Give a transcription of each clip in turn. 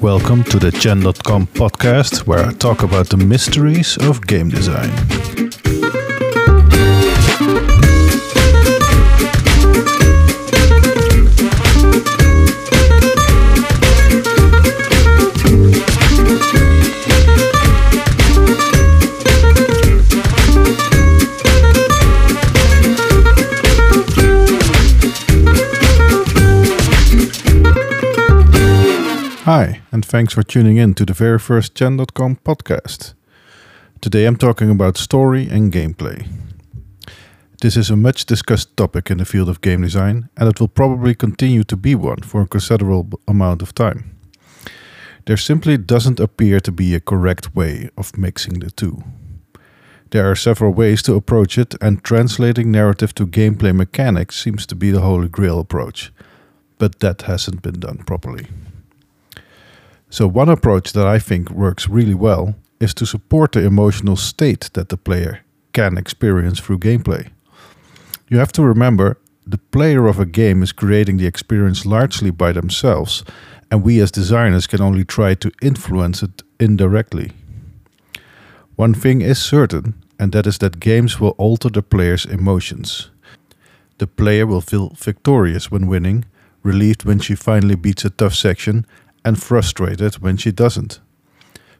Welcome to the Chen.com podcast, where I talk about the mysteries of game design. Hi, and thanks for tuning in to the very first Chen.com podcast. Today I'm talking about story and gameplay. This is a much discussed topic in the field of game design, and it will probably continue to be one for a considerable amount of time. There simply doesn't appear to be a correct way of mixing the two. There are several ways to approach it, and translating narrative to gameplay mechanics seems to be the holy grail approach, but that hasn't been done properly. So, one approach that I think works really well is to support the emotional state that the player can experience through gameplay. You have to remember the player of a game is creating the experience largely by themselves, and we as designers can only try to influence it indirectly. One thing is certain, and that is that games will alter the player's emotions. The player will feel victorious when winning, relieved when she finally beats a tough section, and frustrated when she doesn't.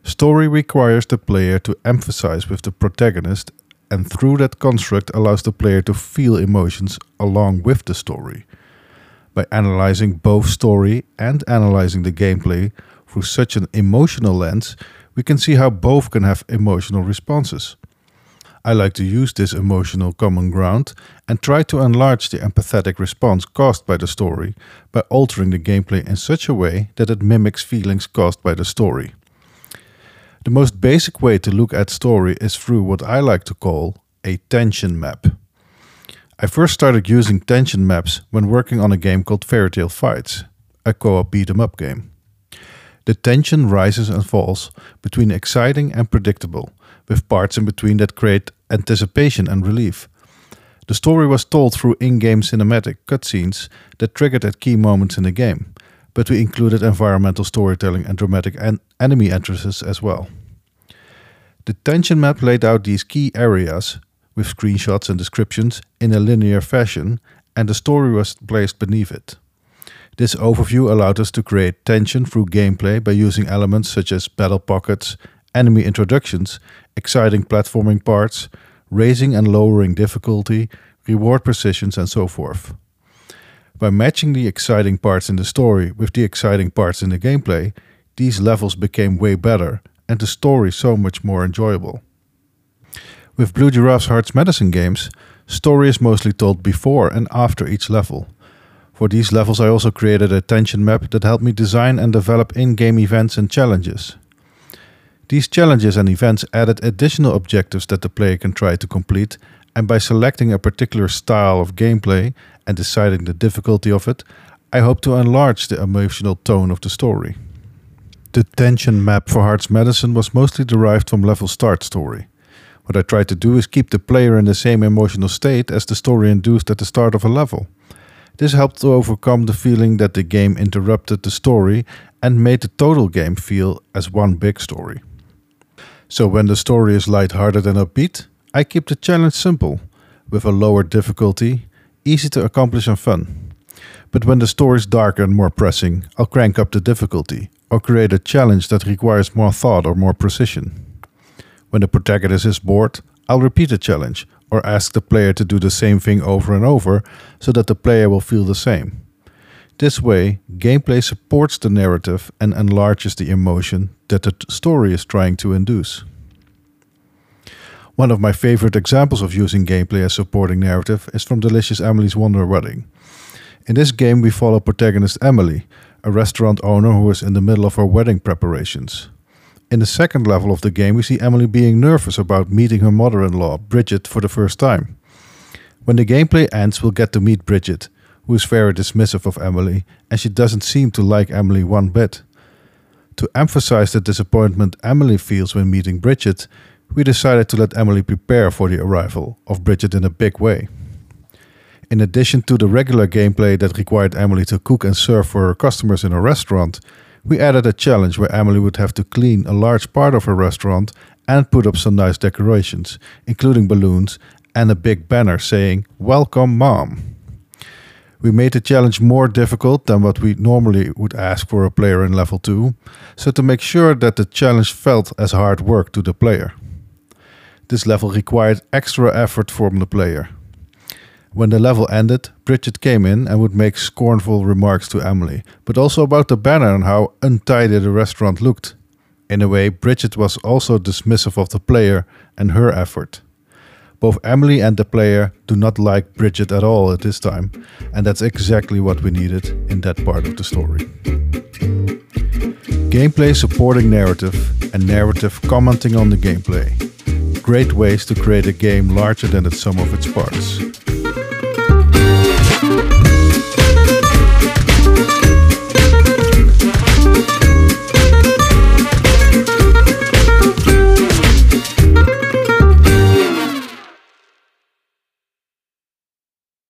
Story requires the player to emphasize with the protagonist, and through that construct allows the player to feel emotions along with the story. By analyzing both story and analyzing the gameplay through such an emotional lens, we can see how both can have emotional responses. I like to use this emotional common ground and try to enlarge the empathetic response caused by the story by altering the gameplay in such a way that it mimics feelings caused by the story. The most basic way to look at story is through what I like to call a tension map. I first started using tension maps when working on a game called Fairy Tale Fights, a co-op beat 'em up game. The tension rises and falls between exciting and predictable, with parts in between that create anticipation and relief. The story was told through in game cinematic cutscenes that triggered at key moments in the game, but we included environmental storytelling and dramatic en- enemy entrances as well. The tension map laid out these key areas with screenshots and descriptions in a linear fashion, and the story was placed beneath it. This overview allowed us to create tension through gameplay by using elements such as battle pockets, enemy introductions, exciting platforming parts, raising and lowering difficulty, reward positions, and so forth. By matching the exciting parts in the story with the exciting parts in the gameplay, these levels became way better and the story so much more enjoyable. With Blue Giraffe's Hearts Medicine games, story is mostly told before and after each level. For these levels, I also created a tension map that helped me design and develop in game events and challenges. These challenges and events added additional objectives that the player can try to complete, and by selecting a particular style of gameplay and deciding the difficulty of it, I hope to enlarge the emotional tone of the story. The tension map for Hearts Medicine was mostly derived from level start story. What I tried to do is keep the player in the same emotional state as the story induced at the start of a level. This helped to overcome the feeling that the game interrupted the story and made the total game feel as one big story. So when the story is light-hearted and upbeat, I keep the challenge simple, with a lower difficulty, easy to accomplish and fun. But when the story is darker and more pressing, I'll crank up the difficulty, or create a challenge that requires more thought or more precision. When the protagonist is bored, I'll repeat the challenge, or ask the player to do the same thing over and over, so that the player will feel the same. This way, gameplay supports the narrative and enlarges the emotion that the story is trying to induce. One of my favorite examples of using gameplay as supporting narrative is from Delicious Emily's Wonder Wedding. In this game, we follow protagonist Emily, a restaurant owner who is in the middle of her wedding preparations. In the second level of the game, we see Emily being nervous about meeting her mother in law, Bridget, for the first time. When the gameplay ends, we'll get to meet Bridget, who is very dismissive of Emily, and she doesn't seem to like Emily one bit. To emphasize the disappointment Emily feels when meeting Bridget, we decided to let Emily prepare for the arrival of Bridget in a big way. In addition to the regular gameplay that required Emily to cook and serve for her customers in a restaurant, we added a challenge where Emily would have to clean a large part of her restaurant and put up some nice decorations, including balloons and a big banner saying, Welcome Mom. We made the challenge more difficult than what we normally would ask for a player in level 2, so to make sure that the challenge felt as hard work to the player. This level required extra effort from the player. When the level ended, Bridget came in and would make scornful remarks to Emily, but also about the banner and how untidy the restaurant looked. In a way, Bridget was also dismissive of the player and her effort. Both Emily and the player do not like Bridget at all at this time, and that's exactly what we needed in that part of the story. Gameplay supporting narrative and narrative commenting on the gameplay. Great ways to create a game larger than the sum of its parts.